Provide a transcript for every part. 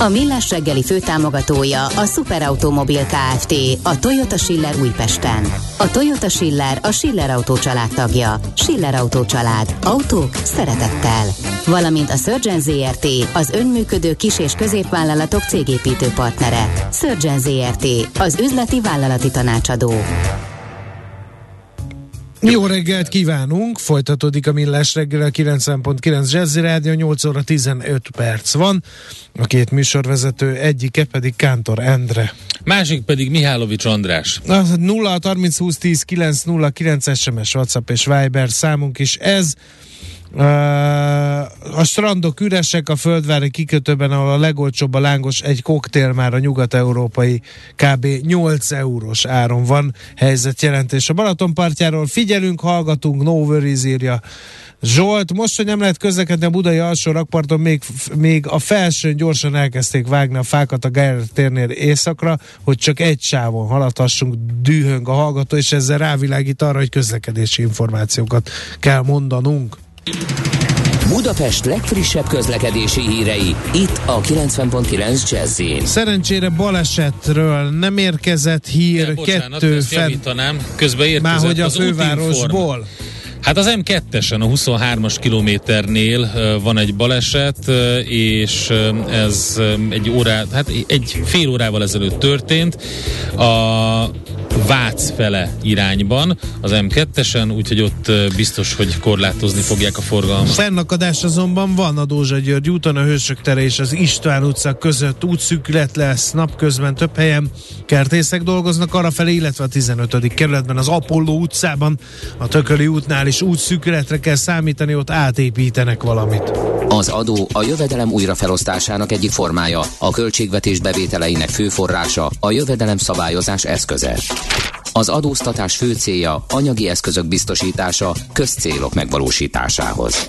A Millás reggeli főtámogatója a Superautomobil KFT, a Toyota Schiller Újpesten. A Toyota Schiller a Schiller Autó család tagja. Schiller Autó család. Autók szeretettel. Valamint a Surgeon ZRT, az önműködő kis- és középvállalatok cégépítő partnere. Surgeon ZRT, az üzleti vállalati tanácsadó. Jó reggelt kívánunk! Folytatódik a Millás reggel a 90.9 Jazzy Rádió, 8 óra 15 perc van. A két műsorvezető egyike pedig Kántor Endre. Másik pedig Mihálovics András. A 0 30 20 10 9 0 9 SMS, WhatsApp és Viber számunk is ez. A strandok üresek a földvári kikötőben, ahol a legolcsóbb a lángos egy koktél már a nyugat-európai kb. 8 eurós áron van helyzetjelentés. A Balaton partjáról figyelünk, hallgatunk, no worries írja Zsolt, most, hogy nem lehet közlekedni a budai alsó rakparton, még, még a felsőn gyorsan elkezdték vágni a fákat a Geyer térnél északra, hogy csak egy sávon haladhassunk, dühöng a hallgató, és ezzel rávilágít arra, hogy közlekedési információkat kell mondanunk. Budapest legfrissebb közlekedési hírei, itt a 90.9 jazz Szerencsére balesetről nem érkezett hír, De, bocsánat, kettő javítanám, közben érkezett Már hogy a az fővárosból. Hát az M2-esen, a 23-as kilométernél van egy baleset, és ez egy órá, hát egy fél órával ezelőtt történt. A Vác fele irányban az M2-esen, úgyhogy ott biztos, hogy korlátozni fogják a forgalmat. Fennakadás azonban van a Dózsa György úton, a Hősök tere és az István utca között útszűkület lesz napközben több helyen. Kertészek dolgoznak arra felé, illetve a 15. kerületben az Apolló utcában, a Tököli útnál is útszűkületre kell számítani, ott átépítenek valamit. Az adó a jövedelem újrafelosztásának egyik formája, a költségvetés bevételeinek fő forrása, a jövedelem szabályozás eszköze. Az adóztatás fő célja anyagi eszközök biztosítása közcélok megvalósításához.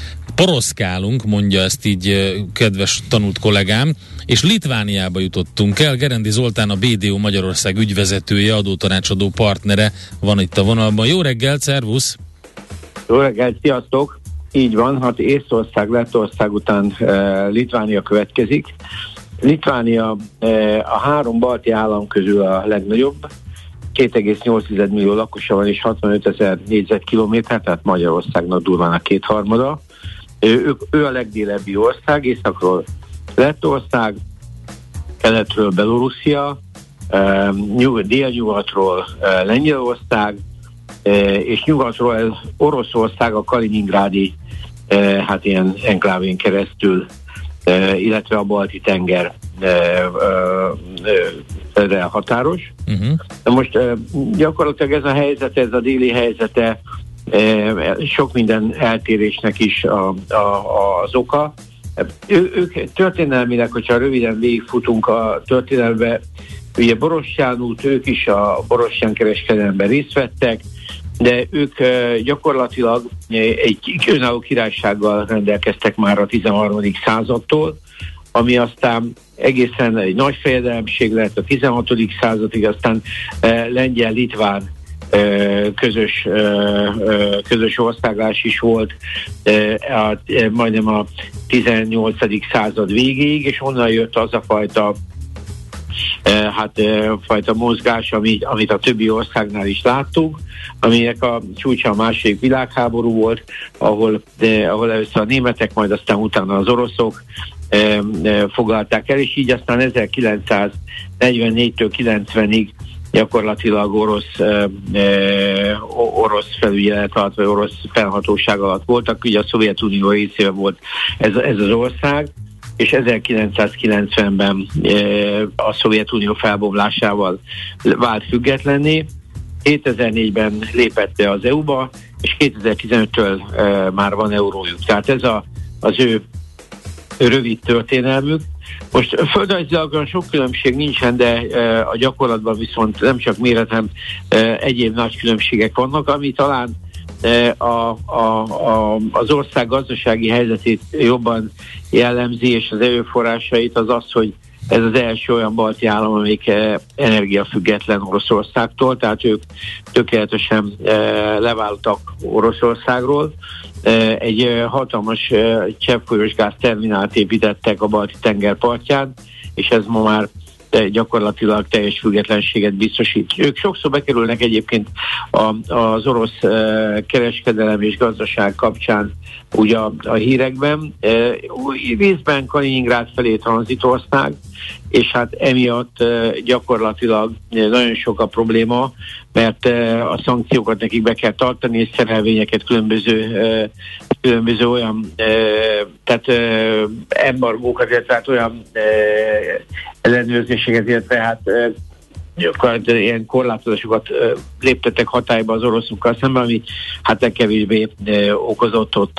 poroszkálunk, mondja ezt így kedves tanult kollégám, és Litvániába jutottunk el. Gerendi Zoltán a BDO Magyarország ügyvezetője, adótanácsadó partnere van itt a vonalban. Jó reggel, szervusz! Jó reggel, sziasztok! Így van, hát Észország, Lettország után e, Litvánia következik. Litvánia e, a három balti állam közül a legnagyobb, 2,8 millió lakosa van és 65 ezer négyzetkilométer, tehát Magyarországnak durván a kétharmada. Ő, ő a legdélebbi ország, északról Lettország, keletről Belorusszia, nyugat, délnyugatról Lengyelország, és nyugatról Oroszország a Kaliningrádi hát ilyen enklávén keresztül, illetve a Balti tenger határos. Uh-huh. Most gyakorlatilag ez a helyzet, ez a déli helyzete sok minden eltérésnek is a, a, az oka. Ő, ők történelmileg, hogyha röviden végigfutunk a történelme, ugye Borostyán út, ők is a Borostyán kereskedelemben részt vettek, de ők gyakorlatilag egy önálló királysággal rendelkeztek már a 13. századtól, ami aztán egészen egy nagy fejedelemség lett a 16. századig, aztán lengyel-litván közös, közös országás is volt a, majdnem a 18. század végéig, és onnan jött az a fajta hát fajta mozgás, amit, amit a többi országnál is láttunk, aminek a csúcsa a második világháború volt, ahol, de, ahol először a németek, majd aztán utána az oroszok eh, foglalták el, és így aztán 1944-től 90-ig gyakorlatilag orosz, eh, orosz felügyelet alatt, vagy orosz felhatóság alatt voltak. Ugye a Szovjetunió részében volt ez, ez az ország, és 1990-ben a Szovjetunió felbomlásával vált függetlenné. 2004-ben lépett be az EU-ba, és 2015-től már van eurójuk. Tehát ez a, az ő rövid történelmük. Most földrajzilag sok különbség nincsen, de a gyakorlatban viszont nem csak méretem egyéb nagy különbségek vannak, ami talán a, a, a, az ország gazdasági helyzetét jobban jellemzi, és az erőforrásait az az, hogy ez az első olyan balti állam, amelyik energiafüggetlen Oroszországtól, tehát ők tökéletesen leváltak Oroszországról. Egy hatalmas cseppfolyós gázterminált építettek a balti tenger partján, és ez ma már de gyakorlatilag teljes függetlenséget biztosít. Ők sokszor bekerülnek egyébként a, az orosz kereskedelem és gazdaság kapcsán ugye a, a hírekben. Részben Kaliningrád felé tranzitország, és hát emiatt gyakorlatilag nagyon sok a probléma, mert a szankciókat nekik be kell tartani, és szerelvényeket különböző, különböző olyan, tehát embargókat, illetve hát olyan ellenőrzéseket, illetve hát gyakorlatilag ilyen korlátozásokat léptettek hatályba az oroszokkal szemben, ami hát legkevésbé okozott ott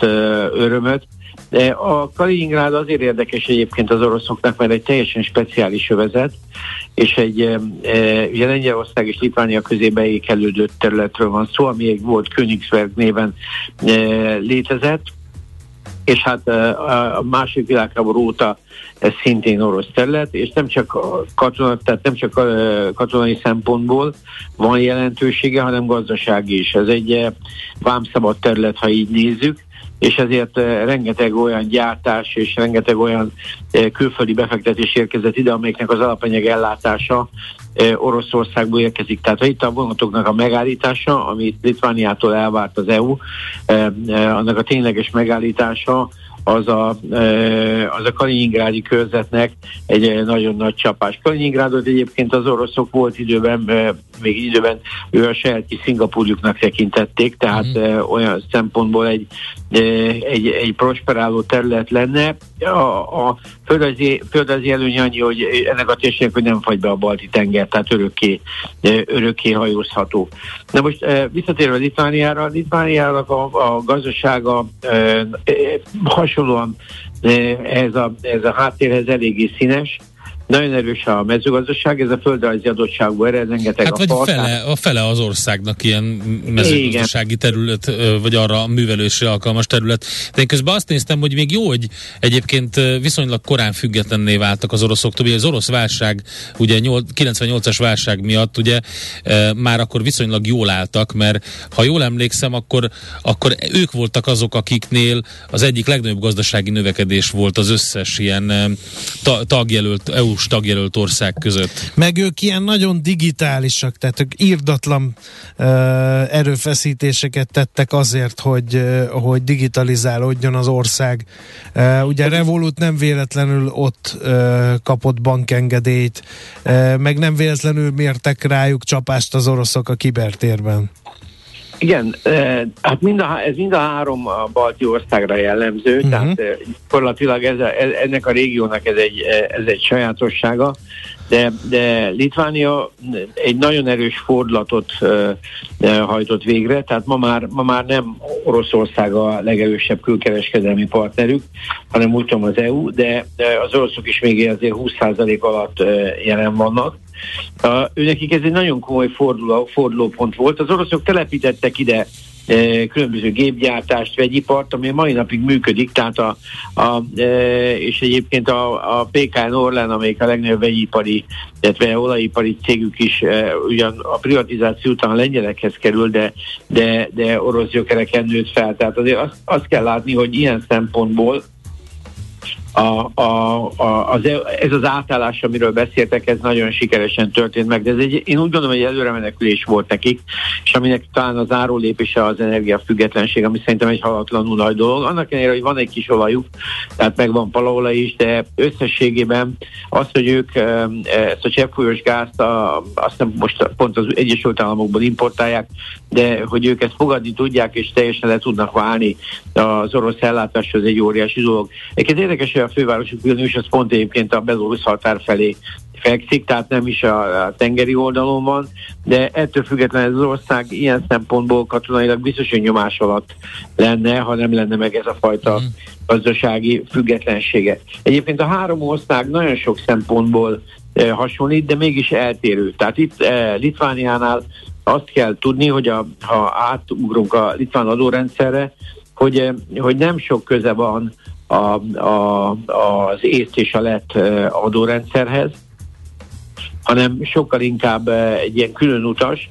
örömöt. De a Kaliningrád azért érdekes egyébként az oroszoknak, mert egy teljesen speciális övezet, és egy e, ugye Lengyelország és Litvánia közé beékelődött területről van szó, ami egy volt Königsberg néven e, létezett, és hát a második világháború óta ez szintén orosz terület, és nem csak katona, tehát nem csak katonai szempontból van jelentősége, hanem gazdasági is. Ez egy vámszabad terület, ha így nézzük, és ezért rengeteg olyan gyártás és rengeteg olyan külföldi befektetés érkezett ide, amelyeknek az alapanyag ellátása Oroszországból érkezik. Tehát itt a vonatoknak a megállítása, amit Litvániától elvárt az EU, annak a tényleges megállítása az a, az a Kaliningrádi körzetnek egy nagyon nagy csapás. Kaliningrádot egyébként az oroszok volt időben, még időben ő a saját kis Szingapúrjuknak tekintették, tehát mm. olyan szempontból egy, egy, egy prosperáló terület lenne. A, a földrajzi, földrajzi előny annyi, hogy ennek a térségnek, hogy nem fagy be a balti tenger, tehát örökké, örökké hajózható. Na most visszatérve Litvániára, Litvániának a, a gazdasága hasonlóan ez a, ez a háttérhez eléggé színes, nagyon erős a mezőgazdaság, ez a földrajzi adottságból ered, rengeteg hát a vagy part, fele, a fele az országnak ilyen mezőgazdasági terület, vagy arra a művelésre alkalmas terület. De én közben azt néztem, hogy még jó, hogy egyébként viszonylag korán függetlenné váltak az oroszoktól. Ugye az orosz válság, ugye 98-as válság miatt ugye már akkor viszonylag jól álltak, mert ha jól emlékszem, akkor, akkor ők voltak azok, akiknél az egyik legnagyobb gazdasági növekedés volt az összes ilyen tagjelölt EU EU-s tagjelölt ország között. Meg ők ilyen nagyon digitálisak, tehát ők írdatlan uh, erőfeszítéseket tettek azért, hogy, uh, hogy digitalizálódjon az ország. Uh, ugye Revolut nem véletlenül ott uh, kapott bankengedélyt, uh, meg nem véletlenül mértek rájuk csapást az oroszok a kibertérben. Igen, hát mind a, ez mind a három a balti országra jellemző, uh-huh. tehát gyakorlatilag ez a, ennek a régiónak ez egy, ez egy sajátossága, de, de Litvánia egy nagyon erős fordulatot hajtott végre, tehát ma már, ma már nem Oroszország a legerősebb külkereskedelmi partnerük, hanem úgy tudom az EU, de, de az oroszok is még azért 20% alatt jelen vannak, Uh, őnekik ez egy nagyon komoly forduló, fordulópont volt. Az oroszok telepítettek ide e, különböző gépgyártást, vegyipart, ami a mai napig működik, tehát a, a, e, és egyébként a, a PKN Orlen, amelyik a legnagyobb vegyipari, illetve olajipari cégük is e, ugyan a privatizáció után a lengyelekhez kerül, de, de, de orosz gyökereken nőtt fel. Tehát azért azt, azt kell látni, hogy ilyen szempontból a, a, a, az, ez az átállás, amiről beszéltek, ez nagyon sikeresen történt meg, de ez egy, én úgy gondolom, hogy előremenekülés volt nekik, és aminek talán az áró lépése az energiafüggetlenség, ami szerintem egy halatlanul nagy dolog. Annak ellenére, hogy van egy kis olajuk, tehát megvan palaolaj is, de összességében az, hogy ők ezt a cseppfolyós gázt, a, azt nem most pont az Egyesült Államokból importálják, de hogy ők ezt fogadni tudják, és teljesen le tudnak válni az orosz ellátáshoz, egy óriási dolog. Egyébként érdekes, a fővárosuk Vilnius az pont egyébként a belorusz határ felé fekszik, tehát nem is a, a tengeri oldalon van, de ettől függetlenül az ország ilyen szempontból katonailag biztos, hogy nyomás alatt lenne, ha nem lenne meg ez a fajta mm. gazdasági függetlensége. Egyébként a három ország nagyon sok szempontból eh, hasonlít, de mégis eltérő. Tehát itt eh, Litvániánál azt kell tudni, hogy a, ha átugrunk a litván adórendszerre, hogy, eh, hogy nem sok köze van a, a, az észt és a lett adórendszerhez, hanem sokkal inkább egy ilyen külön utas,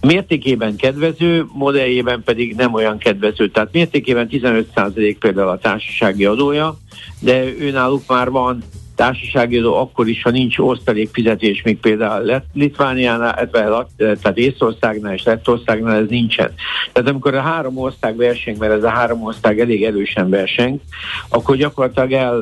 mértékében kedvező, modelljében pedig nem olyan kedvező. Tehát mértékében 15% például a társasági adója, de őnáluk már van társasági adó akkor is, ha nincs osztalékfizetés, még például Litvániánál, tehát Észországnál és Lettországnál ez nincsen. Tehát amikor a három ország verseng, mert ez a három ország elég erősen verseng, akkor gyakorlatilag el,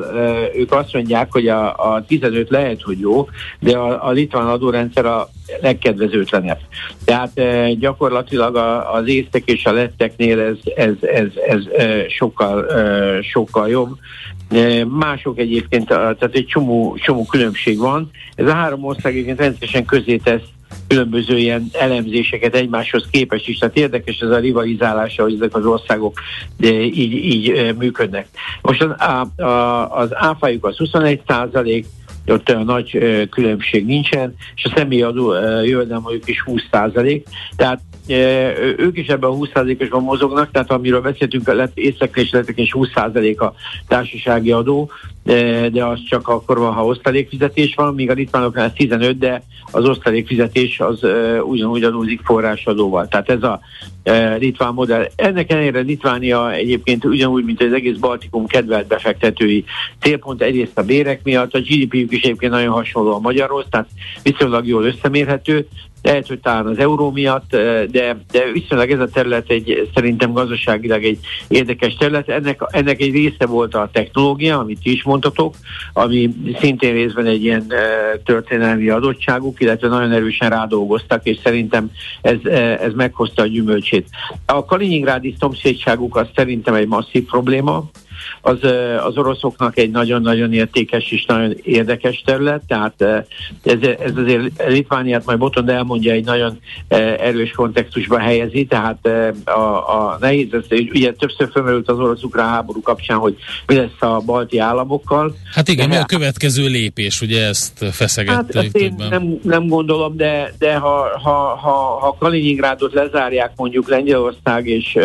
ők azt mondják, hogy a, a 15 lehet, hogy jó, de a, a litván adórendszer a legkedvezőtlenebb. Tehát gyakorlatilag az észtek és a letteknél ez, ez, ez, ez sokkal, sokkal jobb. Mások egyébként, tehát egy csomó, csomó különbség van. Ez a három ország egyébként rendszeresen közé tesz különböző ilyen elemzéseket egymáshoz képest is. Tehát érdekes ez a rivalizálása, hogy ezek az országok így, így működnek. Most az, az áfájuk az 21 százalék, ott a nagy különbség nincsen, és a személyadó jövedelmük is 20 százalék. Tehát ők is ebben a 20%-osban mozognak, tehát amiről beszéltünk, a északra és és 20% a társasági adó, de az csak akkor van, ha osztalékfizetés van, míg a litvánoknál 15, de az osztalékfizetés az ugyanúgy adózik forrásadóval. Tehát ez a litván modell. Ennek ellenére Litvánia egyébként ugyanúgy, mint az egész Baltikum kedvelt befektetői célpont egyrészt a bérek miatt, a GDP-jük is egyébként nagyon hasonló a magyarhoz, tehát viszonylag jól összemérhető, lehet, hogy talán az euró miatt, de, de viszonylag ez a terület egy szerintem gazdaságilag egy érdekes terület. Ennek, ennek egy része volt a technológia, amit is mondtatok, ami szintén részben egy ilyen történelmi adottságuk, illetve nagyon erősen rádolgoztak, és szerintem ez, ez meghozta a gyümölcsét. A Kaliningrádi szomszédságuk az szerintem egy masszív probléma, az, az oroszoknak egy nagyon-nagyon értékes és nagyon érdekes terület, tehát ez, ez azért Litvániát majd Botond elmondja, egy nagyon erős kontextusba helyezi, tehát a, a nehéz, ez, ugye többször felmerült az orosz-ukrán háború kapcsán, hogy mi lesz a balti államokkal. Hát igen, mi a következő lépés, ugye ezt feszegették hát, én nem, nem gondolom, de, de ha, ha, ha, ha Kaliningrádot lezárják mondjuk Lengyelország és,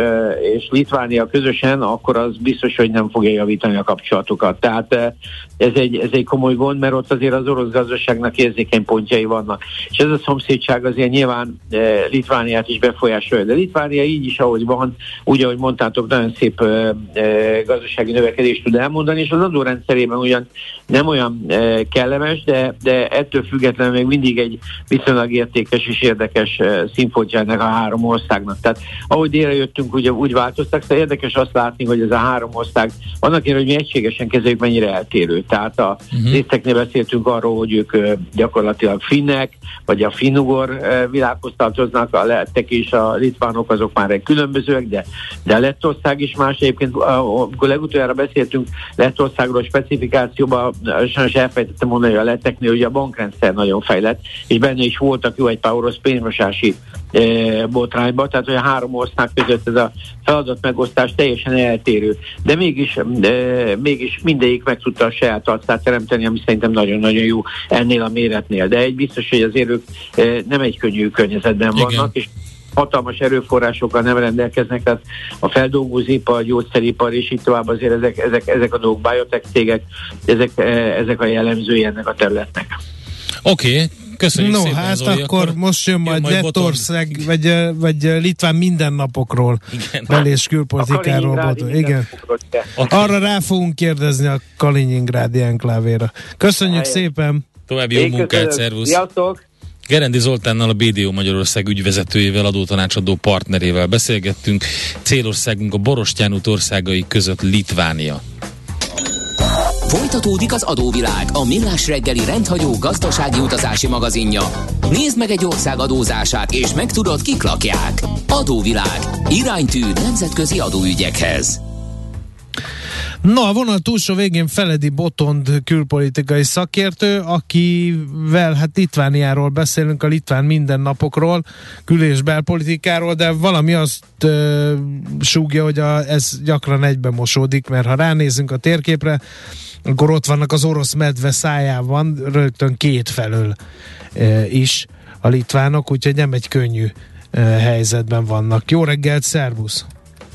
és Litvánia közösen, akkor az biztos, hogy nem fogja javítani a kapcsolatokat. Tehát eh, ez egy, ez egy komoly gond, mert ott azért az orosz gazdaságnak érzékeny pontjai vannak. És ez a szomszédság azért nyilván eh, Litvániát is befolyásolja. De Litvánia így is, ahogy van, úgy, ahogy mondtátok, nagyon szép eh, gazdasági növekedést tud elmondani, és az adórendszerében ugyan nem olyan kellemes, de, de ettől függetlenül még mindig egy viszonylag értékes és érdekes színpontja ennek a három országnak. Tehát ahogy délre jöttünk, ugye úgy változtak, de érdekes azt látni, hogy ez a három ország annak én, hogy mi egységesen kezeljük, mennyire eltérő. Tehát a uh-huh. részeknél beszéltünk arról, hogy ők gyakorlatilag finnek, vagy a finnugor világhoz tartoznak, a lettek és a litvánok azok már egy különbözőek, de, de a Lettország is más. Egyébként, amikor legutoljára beszéltünk Lettországról specifikációban, sajnos elfejtettem mondani, hogy a letteknél ugye a bankrendszer nagyon fejlett, és benne is voltak jó egy pár orosz pénzmosási botrányba, tehát hogy a három ország között ez a feladat megosztás teljesen eltérő. De mégis, de, mégis mindegyik meg tudta a saját arcát teremteni, ami szerintem nagyon-nagyon jó ennél a méretnél. De egy biztos, hogy azért ők e, nem egy könnyű környezetben Igen. vannak, és hatalmas erőforrásokkal nem rendelkeznek, tehát a feldolgozóipar, a gyógyszeripar és így tovább azért ezek, ezek, ezek a dolgok, biotech cégek, ezek, e, ezek a jellemzői ennek a területnek. Oké, okay. Köszönjük no, szépen, hát Zoli, akkor, most jön majd, majd Lettország, vagy, vagy Litván mindennapokról, bel- és külpolitikáról. Igen. Okay. Arra rá fogunk kérdezni a Kaliningrádi enklávéra. Köszönjük Helyen. szépen! További jó munkát, szervusz! Sziasztok! Gerendi Zoltánnal a BDO Magyarország ügyvezetőjével, adótanácsadó partnerével beszélgettünk. Célországunk a Borostyán út országai között Litvánia. Folytatódik az adóvilág, a millás reggeli rendhagyó gazdasági utazási magazinja. Nézd meg egy ország adózását, és megtudod, kik lakják. Adóvilág. Iránytű nemzetközi adóügyekhez. No, a vonal túlsó végén Feledi Botond külpolitikai szakértő, akivel hát Litvániáról beszélünk, a litván mindennapokról, kül- és belpolitikáról, de valami azt ö, súgja, hogy a, ez gyakran egybe mosódik, mert ha ránézünk a térképre, akkor ott vannak az orosz medve szájában, rögtön két felől ö, is a litvánok, úgyhogy nem egy könnyű ö, helyzetben vannak. Jó reggelt, szervusz!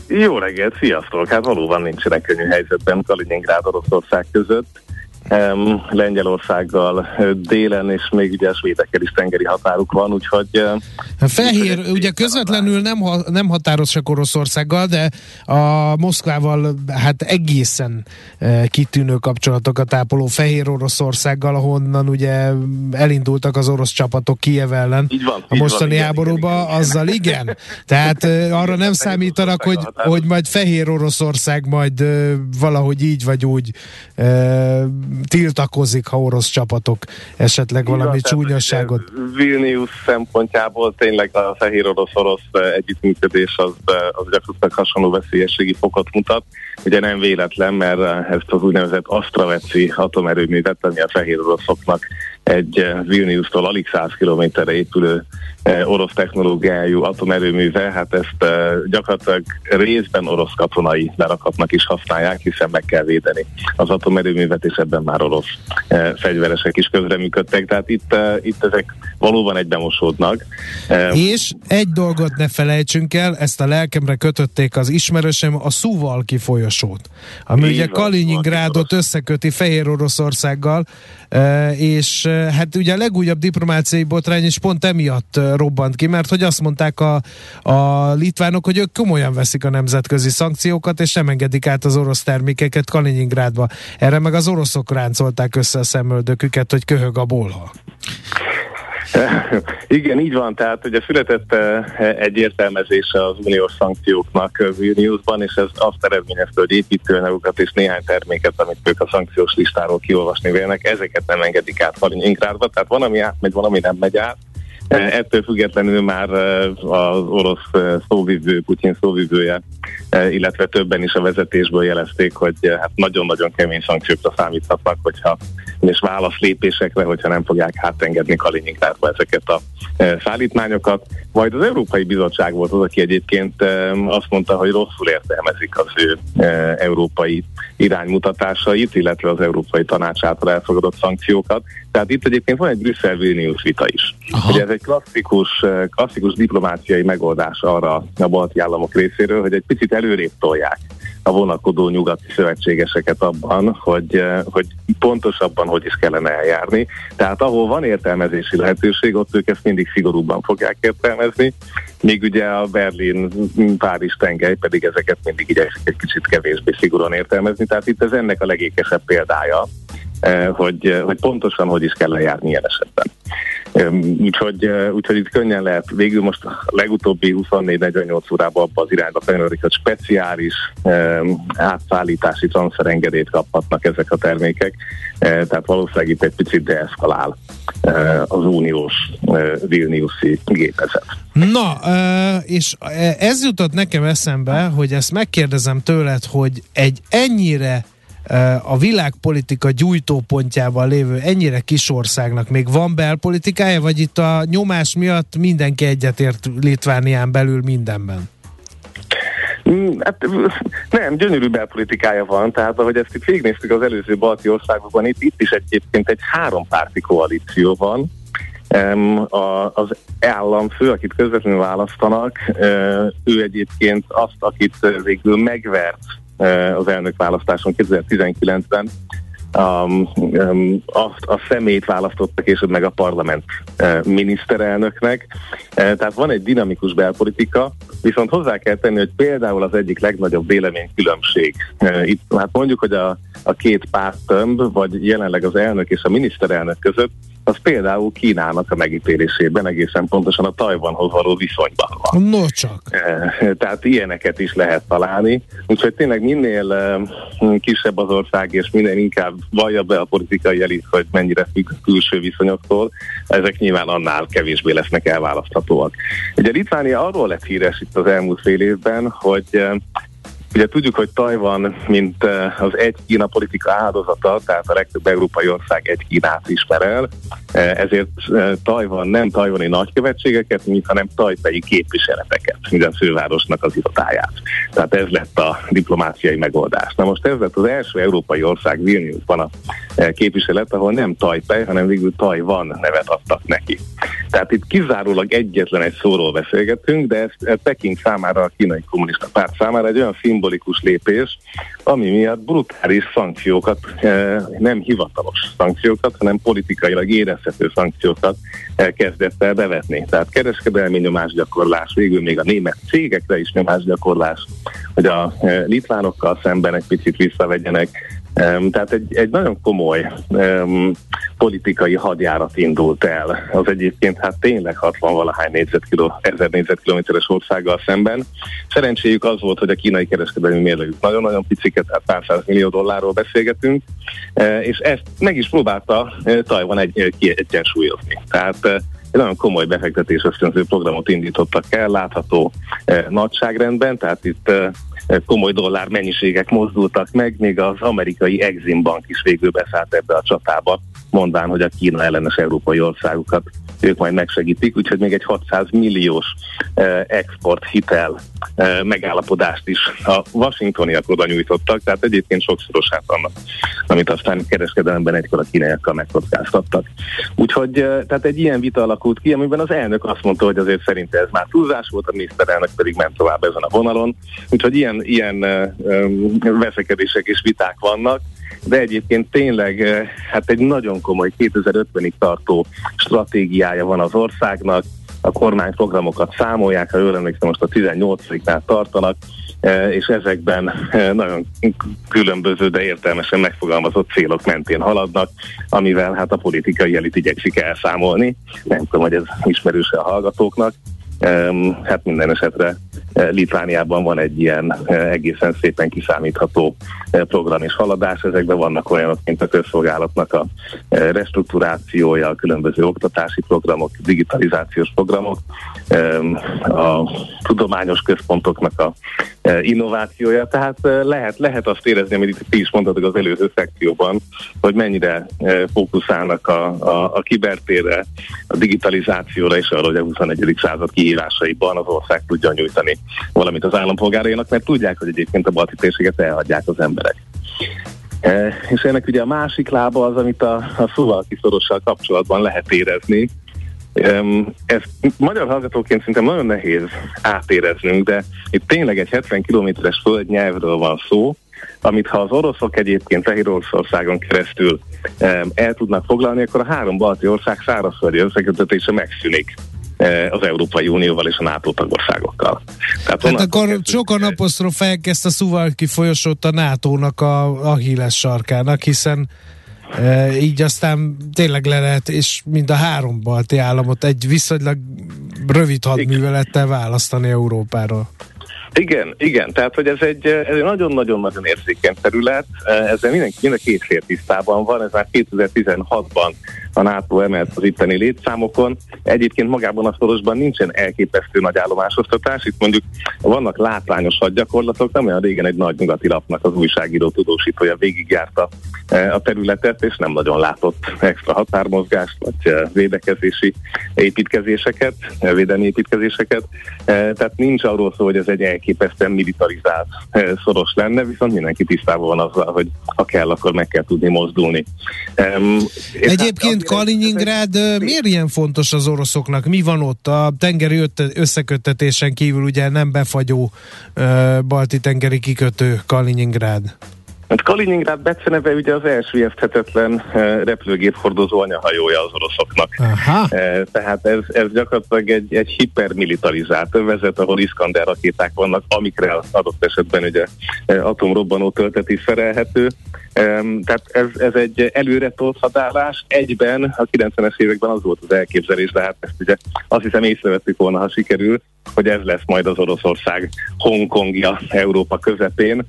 Jó reggelt, sziasztok! Hát valóban nincsenek könnyű helyzetben Kaliningrád Oroszország között um, Lengyelországgal délen, és még ugye a svédekkel is tengeri határuk van, úgyhogy... Uh, Fehér, ugye közvetlenül nem, nem határosak Oroszországgal, de a Moszkvával hát egészen uh, kitűnő kapcsolatokat ápoló Fehér Oroszországgal, ahonnan ugye elindultak az orosz csapatok Kiev ellen így van, a mostani háborúba, azzal igen. Tehát uh, arra nem számítanak, hogy, hogy majd Fehér Oroszország majd uh, valahogy így vagy úgy uh, tiltakozik, ha orosz csapatok esetleg valami Igen, csúnyosságot. Vilnius szempontjából tényleg a fehér orosz-orosz együttműködés az, az gyakorlatilag hasonló veszélyességi fokot mutat. Ugye nem véletlen, mert ezt az úgynevezett Astraveci atomerőművet, ami a fehér oroszoknak egy Vilniustól alig 100 kilométerre épülő orosz technológiájú atomerőműve, hát ezt gyakorlatilag részben orosz katonai lerakatnak is használják, hiszen meg kell védeni az atomerőművet, és ebben már orosz fegyveresek is közreműködtek, tehát itt, itt ezek valóban egybemosódnak. És egy dolgot ne felejtsünk el, ezt a lelkemre kötötték az ismerősem, a Szuvalki folyosót, ami Így ugye Kaliningrádot összeköti Fehér Oroszországgal, és hát ugye a legújabb diplomáciai botrány is pont emiatt robbant ki, mert hogy azt mondták a, a litvánok, hogy ők komolyan veszik a nemzetközi szankciókat, és nem engedik át az orosz termékeket Kaliningrádba. Erre meg az oroszok ráncolták össze a szemöldöküket, hogy köhög a bolha. Igen, így van, tehát ugye született egy értelmezése az uniós szankcióknak Vilniusban, és ez azt eredményezte, hogy építőanyagokat és néhány terméket, amit ők a szankciós listáról kiolvasni vélnek, ezeket nem engedik át Kaliningrádba, tehát van, ami átmegy, van, ami nem megy át, Ettől függetlenül már az orosz szóvivő, Putyin szóvivője, illetve többen is a vezetésből jelezték, hogy hát nagyon-nagyon kemény szankciókra számíthatnak, hogyha és válaszlépésekre, hogyha nem fogják hátengedni Kaliningrádba ezeket a szállítmányokat. Majd az Európai Bizottság volt az, aki egyébként azt mondta, hogy rosszul értelmezik az ő európai iránymutatásait, illetve az Európai Tanács által elfogadott szankciókat. Tehát itt egyébként van egy Brüsszel-Vilnius vita is. Ugye ez egy klasszikus, klasszikus diplomáciai megoldás arra a balti államok részéről, hogy egy picit előrébb tolják a vonakodó nyugati szövetségeseket abban, hogy, hogy pontosabban hogy is kellene eljárni. Tehát ahol van értelmezési lehetőség, ott ők ezt mindig szigorúbban fogják értelmezni, míg ugye a Berlin-Párizs tengely pedig ezeket mindig igyekszik egy kicsit kevésbé szigorúan értelmezni. Tehát itt ez ennek a legékesebb példája, hogy, hogy pontosan hogy is kell lejárni ilyen esetben. Úgyhogy, úgyhogy itt könnyen lehet, végül most a legutóbbi 24-48 órában abban az irányba kanyarodik, hogy speciális átszállítási transferengedélyt kaphatnak ezek a termékek, uh, tehát valószínűleg itt egy picit deeszkalál uh, az uniós Vilniuszi gépezet. Na, és ez jutott nekem eszembe, hogy ezt megkérdezem tőled, hogy egy ennyire a világpolitika gyújtópontjában lévő ennyire kis országnak még van belpolitikája, vagy itt a nyomás miatt mindenki egyetért Litvánián belül mindenben? Mm, hát, nem, gyönyörű belpolitikája van, tehát ahogy ezt itt végignéztük az előző balti országokban, itt, itt is egyébként egy hárompárti koalíció van, az államfő, akit közvetlenül választanak, ő egyébként azt, akit végül megvert az elnök választáson 2019-ben um, um, azt a szemét választottak, és meg a parlament uh, miniszterelnöknek. Uh, tehát van egy dinamikus belpolitika, viszont hozzá kell tenni, hogy például az egyik legnagyobb véleménykülönbség. Uh, itt hát mondjuk, hogy a, a két pártömb, vagy jelenleg az elnök és a miniszterelnök között az például Kínának a megítélésében egészen pontosan a Tajvanhoz való viszonyban van. No csak. Eh, tehát ilyeneket is lehet találni, úgyhogy tényleg minél eh, kisebb az ország, és minél inkább vallja be a politikai elit, hogy mennyire függ külső viszonyoktól, ezek nyilván annál kevésbé lesznek elválaszthatóak. Ugye Litvánia arról lett híres itt az elmúlt fél évben, hogy eh, Ugye tudjuk, hogy Tajvan, mint az egy Kína politika áldozata, tehát a legtöbb európai ország egy Kínát ismer el, ezért Tajvan nem tajvani nagykövetségeket, mint hanem tajpei képviseleteket, minden fővárosnak az irodáját. Tehát ez lett a diplomáciai megoldás. Na most ez lett az első európai ország Vilniusban a képviselet, ahol nem Tajpej, hanem végül Tajvan nevet adtak neki. Tehát itt kizárólag egyetlen egy szóról beszélgetünk, de ez Peking számára, a kínai kommunista párt számára egy olyan szimbolikus lépés, ami miatt brutális szankciókat, eh, nem hivatalos szankciókat, hanem politikailag érezhető szankciókat kezdett el bevetni. Tehát kereskedelmi nyomásgyakorlás, végül még a német cégekre is nyomásgyakorlás, hogy a eh, litvánokkal szemben egy picit visszavegyenek, tehát egy, egy nagyon komoly um, politikai hadjárat indult el. Az egyébként hát tényleg 60 valahány négyzetkiló, 1000 négyzetkilométeres országgal szemben. Szerencséjük az volt, hogy a kínai kereskedelmi mérlegük nagyon-nagyon piciket, tehát pár száz millió dollárról beszélgetünk, e, és ezt meg is próbálta e, Tajvan egy, egyensúlyozni. Tehát e, egy nagyon komoly befektetés ösztönző programot indítottak el, látható eh, nagyságrendben, tehát itt komoly dollár mennyiségek mozdultak meg, még az amerikai Exim Bank is végül beszállt ebbe a csatába, mondván, hogy a Kína ellenes európai országokat ők majd megsegítik, úgyhogy még egy 600 milliós export hitel megállapodást is a washingtoniak oda nyújtottak, tehát egyébként sokszorosát annak, amit aztán kereskedelemben egykor a kínaiakkal megkockáztattak. Úgyhogy eh, tehát egy ilyen vita alakult ki, amiben az elnök azt mondta, hogy azért szerinte ez már túlzás volt, a miniszterelnök pedig ment tovább ezen a vonalon, úgyhogy ilyen, ilyen veszekedések és viták vannak, de egyébként tényleg hát egy nagyon komoly 2050-ig tartó stratégiája van az országnak, a kormányprogramokat számolják, ha jól emlékszem, most a 18-nál tartanak, és ezekben nagyon különböző, de értelmesen megfogalmazott célok mentén haladnak, amivel hát a politikai elit igyekszik elszámolni. Nem tudom, hogy ez ismerőse a hallgatóknak. Hát minden esetre Eh, Litvániában van egy ilyen eh, egészen szépen kiszámítható eh, program és haladás. Ezekben vannak olyanok, mint a közszolgálatnak a restrukturációja, a különböző oktatási programok, digitalizációs programok, a tudományos központoknak a innovációja. Tehát lehet, lehet azt érezni, amit itt is mondhatok az előző szekcióban, hogy mennyire fókuszálnak a, a, a kibertérre, a digitalizációra és arra, hogy a 21. század kihívásaiban az ország tudja nyújtani valamit az állampolgárainak, mert tudják, hogy egyébként a balti térséget elhagyják az emberek. És ennek ugye a másik lába az, amit a, a szóval kiszorossal kapcsolatban lehet érezni. Ez magyar hallgatóként szerintem nagyon nehéz átéreznünk, de itt tényleg egy 70 kilométeres földnyelvről van szó, amit ha az oroszok egyébként Fehér Oroszországon keresztül el tudnak foglalni, akkor a három balti ország szárazföldi összekötetése megszűnik. Az Európai Unióval és a NATO tagországokkal. Tehát hát akkor kezdődik, sokan apostrofálják ezt a Szuvalki folyosót a NATO-nak a Achilles sarkának, hiszen így aztán tényleg le lehet, és mind a három balti államot egy viszonylag rövid hadművelettel választani Európáról. Igen, igen, tehát hogy ez egy, ez egy nagyon-nagyon-nagyon érzékeny terület, ezzel mindenki, mind a két fél tisztában van, ez már 2016-ban a NATO emelt az itteni létszámokon. Egyébként magában a szorosban nincsen elképesztő nagy állomásosztatás, itt mondjuk vannak látványos hadgyakorlatok, nem olyan régen egy nagy nyugati lapnak az újságíró tudósítója végigjárta a területet, és nem nagyon látott extra határmozgást, vagy védekezési építkezéseket, védelmi építkezéseket. Tehát nincs arról szó, hogy ez egy elképesztően militarizált szoros lenne, viszont mindenki tisztában van azzal, hogy ha kell, akkor meg kell tudni mozdulni. Egyébként Kaliningrád miért ilyen fontos az oroszoknak? Mi van ott? A tengeri összekötetésen kívül ugye nem befagyó balti tengeri kikötő Kaliningrád. Hát Kaliningrád beceneve ugye az elsüllyeszthetetlen uh, repülőgép hordozó anyahajója az oroszoknak. Aha. Tehát ez, ez gyakorlatilag egy, egy hipermilitarizált vezet, ahol Iskander rakéták vannak, amikre adott esetben ugye atomrobbanó töltet is szerelhető. Tehát ez, ez egy előre tolt. Egyben a 90-es években az volt az elképzelés, de hát ezt ugye azt hiszem észrevettük volna, ha sikerül, hogy ez lesz majd az Oroszország Hongkongja Európa közepén.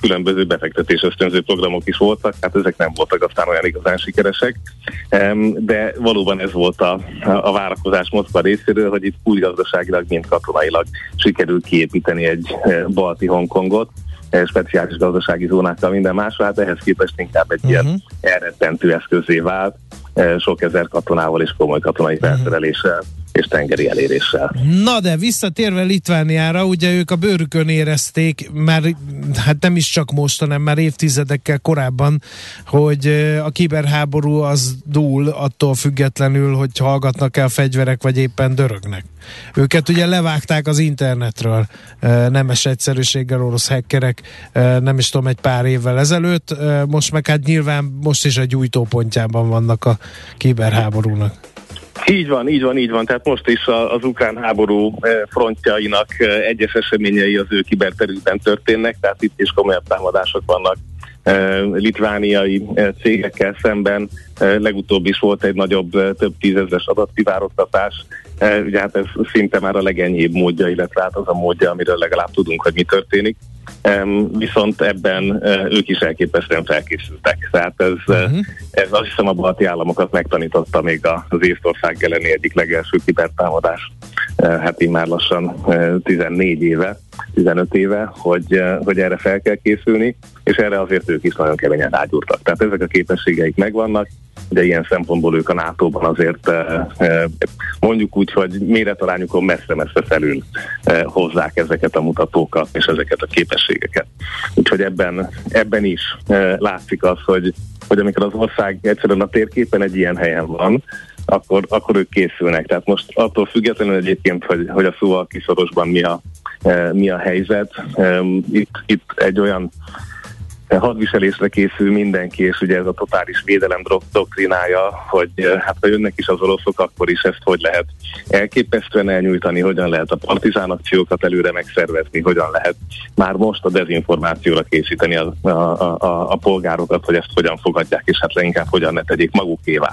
Különböző befektetés ösztönző programok is voltak, hát ezek nem voltak aztán olyan igazán sikeresek, de valóban ez volt a, a várakozás Moszkva részéről, hogy itt úgy gazdaságilag, mint katonailag sikerül kiépíteni egy eh, balti Hongkongot, speciális gazdasági zónákkal minden másra, hát ehhez képest inkább egy uh-huh. ilyen mhm. elrettentő eszközé vált, eh, sok ezer katonával és komoly katonai uh-huh. És tengeri eléréssel. Na de visszatérve Litvániára, ugye ők a bőrükön érezték, már hát nem is csak most, hanem már évtizedekkel korábban, hogy a kiberháború az dúl attól függetlenül, hogy hallgatnak el fegyverek, vagy éppen dörögnek. Őket ugye levágták az internetről nemes egyszerűséggel orosz hackerek, nem is tudom, egy pár évvel ezelőtt, most meg hát nyilván most is egy gyújtópontjában vannak a kiberháborúnak. Így van, így van, így van. Tehát most is az ukrán háború eh, frontjainak eh, egyes eseményei az ő kiberterükben történnek, tehát itt is komolyabb támadások vannak eh, litvániai cégekkel szemben. Legutóbb is volt egy nagyobb, több tízezres adatkivároktatás. Ugye hát ez szinte már a legenyhébb módja, illetve hát az a módja, amiről legalább tudunk, hogy mi történik. Viszont ebben ők is elképesztően felkészültek. Tehát ez, uh-huh. ez azt hiszem a balti államokat megtanította még az Észtország elleni egyik legelső kibertámadás. Hát így már lassan 14 éve, 15 éve, hogy, hogy erre fel kell készülni, és erre azért ők is nagyon keményen rágyúrtak. Tehát ezek a képességeik megvannak, de ilyen szempontból ők a NATO-ban azért mondjuk úgy, hogy méretarányukon messze-messze felül hozzák ezeket a mutatókat és ezeket a képességeket. Úgyhogy ebben, ebben is látszik az, hogy, hogy amikor az ország egyszerűen a térképen egy ilyen helyen van, akkor, akkor ők készülnek. Tehát most attól függetlenül egyébként, hogy, hogy a szóval kiszorosban mi a, mi a helyzet, itt, itt egy olyan hadviselésre készül mindenki, és ugye ez a totális védelem doktrinája, hogy hát ha jönnek is az oroszok, akkor is ezt hogy lehet elképesztően elnyújtani, hogyan lehet a partizán akciókat előre megszervezni, hogyan lehet már most a dezinformációra készíteni a, a, a, a polgárokat, hogy ezt hogyan fogadják, és hát leginkább hogyan ne tegyék magukévá.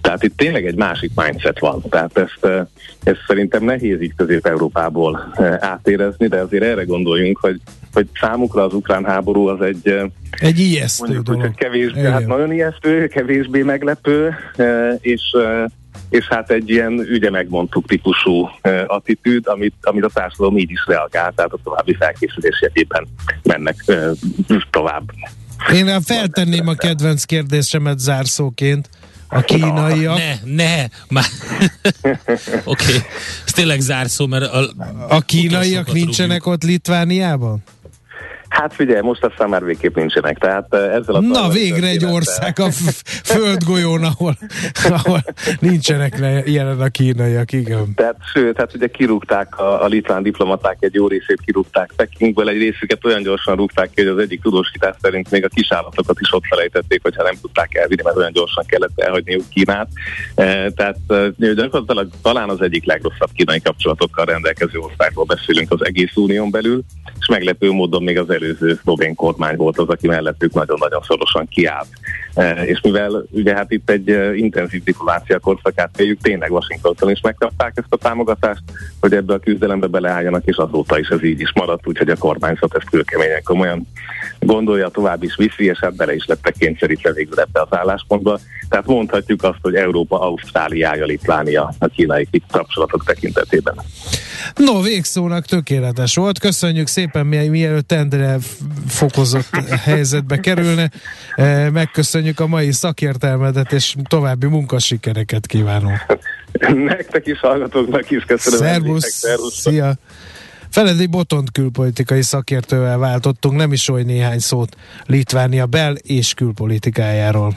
Tehát itt tényleg egy másik mindset van. Tehát ezt, ezt szerintem nehéz így Közép-Európából átérezni, de azért erre gondoljunk, hogy hogy számukra az ukrán háború az egy egy ijesztő mondjuk, dolog. Hogy kevésbé, hát nagyon ijesztő, kevésbé meglepő, és és hát egy ilyen ügye megmondtuk típusú attitűd, amit, amit a társadalom így is reagál, tehát a további felkészülés jegyében mennek tovább. Én feltenném a kedvenc kérdésemet zárszóként. A kínaiak... Ne, ne, már... Oké, okay. ez tényleg zárszó, mert... A, a kínaiak nincsenek rúgjuk. ott Litvániában? Hát figyelj, most aztán már végképp nincsenek. Tehát ezzel a Na végre egy ország a földgolyón, ahol, ahol nincsenek jelen a kínaiak, igen. Tehát, sőt, hát ugye kirúgták a, a litván diplomaták, egy jó részét kirúgták Pekingből, egy részüket olyan gyorsan rúgták ki, hogy az egyik tudósítás szerint még a kisállatokat is ott felejtették, hogyha nem tudták elvinni, mert olyan gyorsan kellett elhagyniuk Kínát. E, tehát gyakorlatilag talán az egyik legrosszabb kínai kapcsolatokkal rendelkező országról beszélünk az egész unión belül, és meglepő módon még az elő előző szlovén kormány volt az, aki mellettük nagyon-nagyon szorosan kiállt. E, és mivel ugye hát itt egy e, intenzív diplomácia korszakát éljük, tényleg Washingtonton is megkapták ezt a támogatást, hogy ebbe a küzdelembe beleálljanak, és azóta is ez így is maradt, úgyhogy a kormányzat ezt kőkeményen komolyan gondolja, tovább is viszi, és hát bele is lettek kényszerítve végül ebbe az álláspontba. Tehát mondhatjuk azt, hogy Európa Ausztráliája, Litvánia a kínai kapcsolatok tekintetében. No, végszónak tökéletes volt. Köszönjük szépen, mielőtt Endre fokozott helyzetbe kerülne. Eh, megköszönjük a mai szakértelmedet, és további munkasikereket kívánunk. Nektek is, hallgatóknak is köszönöm. Szervusz, szia! Feledi Botont külpolitikai szakértővel váltottunk nem is oly néhány szót Litvánia bel- és külpolitikájáról.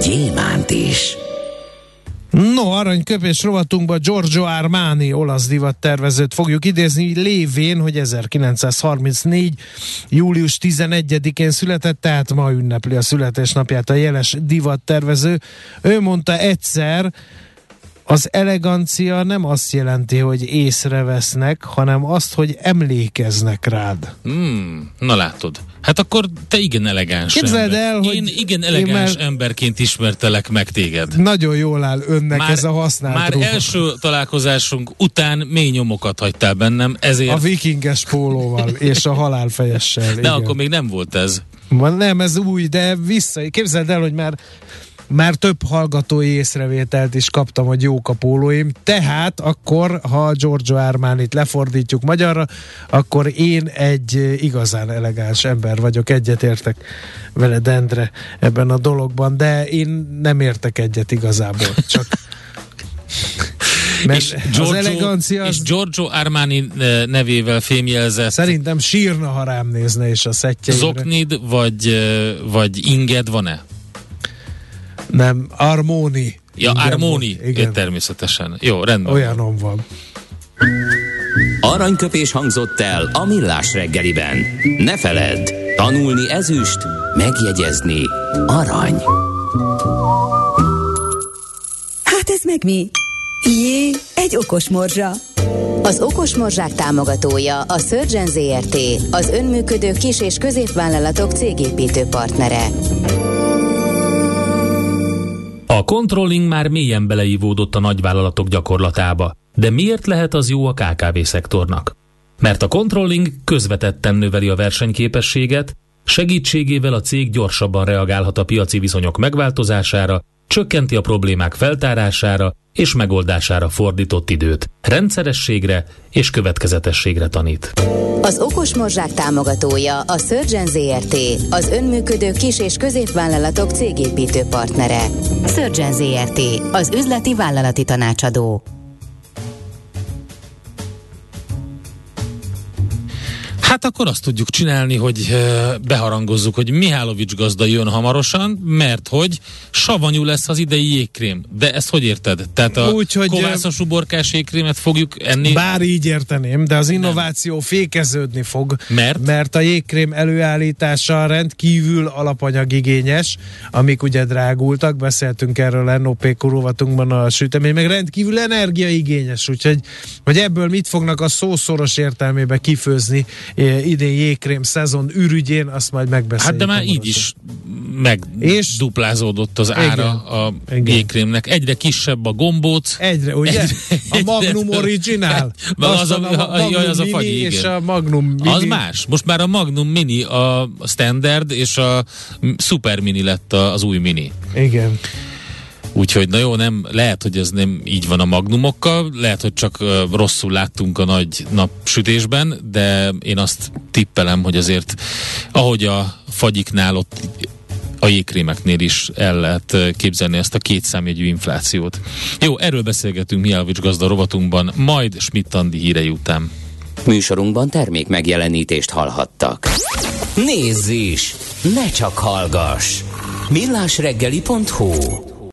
gyémánt is. No, aranyköpés rovatunkba Giorgio Armani olasz divattervezőt fogjuk idézni, lévén, hogy 1934. július 11-én született, tehát ma ünnepli a születésnapját a jeles divattervező. Ő mondta egyszer, az elegancia nem azt jelenti, hogy észrevesznek, hanem azt, hogy emlékeznek rád. Hmm, na látod. Hát akkor te igen elegáns Képzeld ember. el, hogy én igen elegáns én már... emberként ismertelek meg téged. Nagyon jól áll önnek már, ez a használt Már ruha. első találkozásunk után mély nyomokat hagytál bennem, ezért... A vikinges pólóval és a halálfejessel. De igen. akkor még nem volt ez. Nem, ez új, de vissza. Képzeld el, hogy már már több hallgatói észrevételt is kaptam, hogy jók a pólóim, tehát akkor, ha Giorgio Armánit lefordítjuk magyarra, akkor én egy igazán elegáns ember vagyok, egyetértek vele Dendre ebben a dologban, de én nem értek egyet igazából, csak mert és, az Giorgio, elegancia és Giorgio Armani eh, nevével fémjelzett szerintem sírna, ha rám nézne és a szettjeimre. zoknid, vagy, eh, vagy inged van-e? Nem, Armóni. Ja, Igen, Armoni, Igen, természetesen. Jó, rendben. olyanom van. Aranyköpés hangzott el a millás reggeliben. Ne feledd, tanulni ezüst, megjegyezni arany. Hát ez meg mi? Jé, egy okos morzsa. Az Okos Morzsák támogatója a Surgeon ZRT, az önműködő kis- és középvállalatok cégépítő partnere. A controlling már mélyen beleívódott a nagyvállalatok gyakorlatába. De miért lehet az jó a KKV szektornak? Mert a controlling közvetetten növeli a versenyképességet, segítségével a cég gyorsabban reagálhat a piaci viszonyok megváltozására, csökkenti a problémák feltárására és megoldására fordított időt, rendszerességre és következetességre tanít. Az Okos Morzsák támogatója a Surgeon ZRT, az önműködő kis- és középvállalatok cégépítő partnere. Surgeon ZRT, az üzleti vállalati tanácsadó. Hát akkor azt tudjuk csinálni, hogy eh, beharangozzuk, hogy Mihálovics gazda jön hamarosan, mert hogy savanyú lesz az idei jégkrém. De ezt hogy érted? Tehát a Úgy, hogy, kovászos uborkás jégkrémet fogjuk enni? Bár így érteném, de az innováció Nem. fékeződni fog. Mert? Mert a jégkrém előállítása rendkívül alapanyagigényes, amik ugye drágultak, beszéltünk erről NOP kurovatunkban a sütemény, meg rendkívül energiaigényes, úgyhogy hogy ebből mit fognak a szószoros értelmébe kifőzni idén jégkrém szezon ürügyén, azt majd megbeszéljük. Hát de már így is megduplázódott az ára igen, a igen. jégkrémnek. Egyre kisebb a gombóc. Egyre, ugye? Egyre, a Magnum egyre, Original. Az a, a, a, Magnum az a fagyi, igen. és a Magnum Mini. Az más. Most már a Magnum Mini a standard, és a Super Mini lett az új Mini. Igen. Úgyhogy na jó, nem, lehet, hogy ez nem így van a magnumokkal, lehet, hogy csak uh, rosszul láttunk a nagy napsütésben, de én azt tippelem, hogy azért ahogy a fagyiknál ott a jégkrémeknél is el lehet képzelni ezt a két számjegyű inflációt. Jó, erről beszélgetünk Mijálovics gazda rovatunkban, majd Schmidt-Andi hírei után. Műsorunkban termék megjelenítést hallhattak. Nézz is! Ne csak hallgass! millásreggeli.hu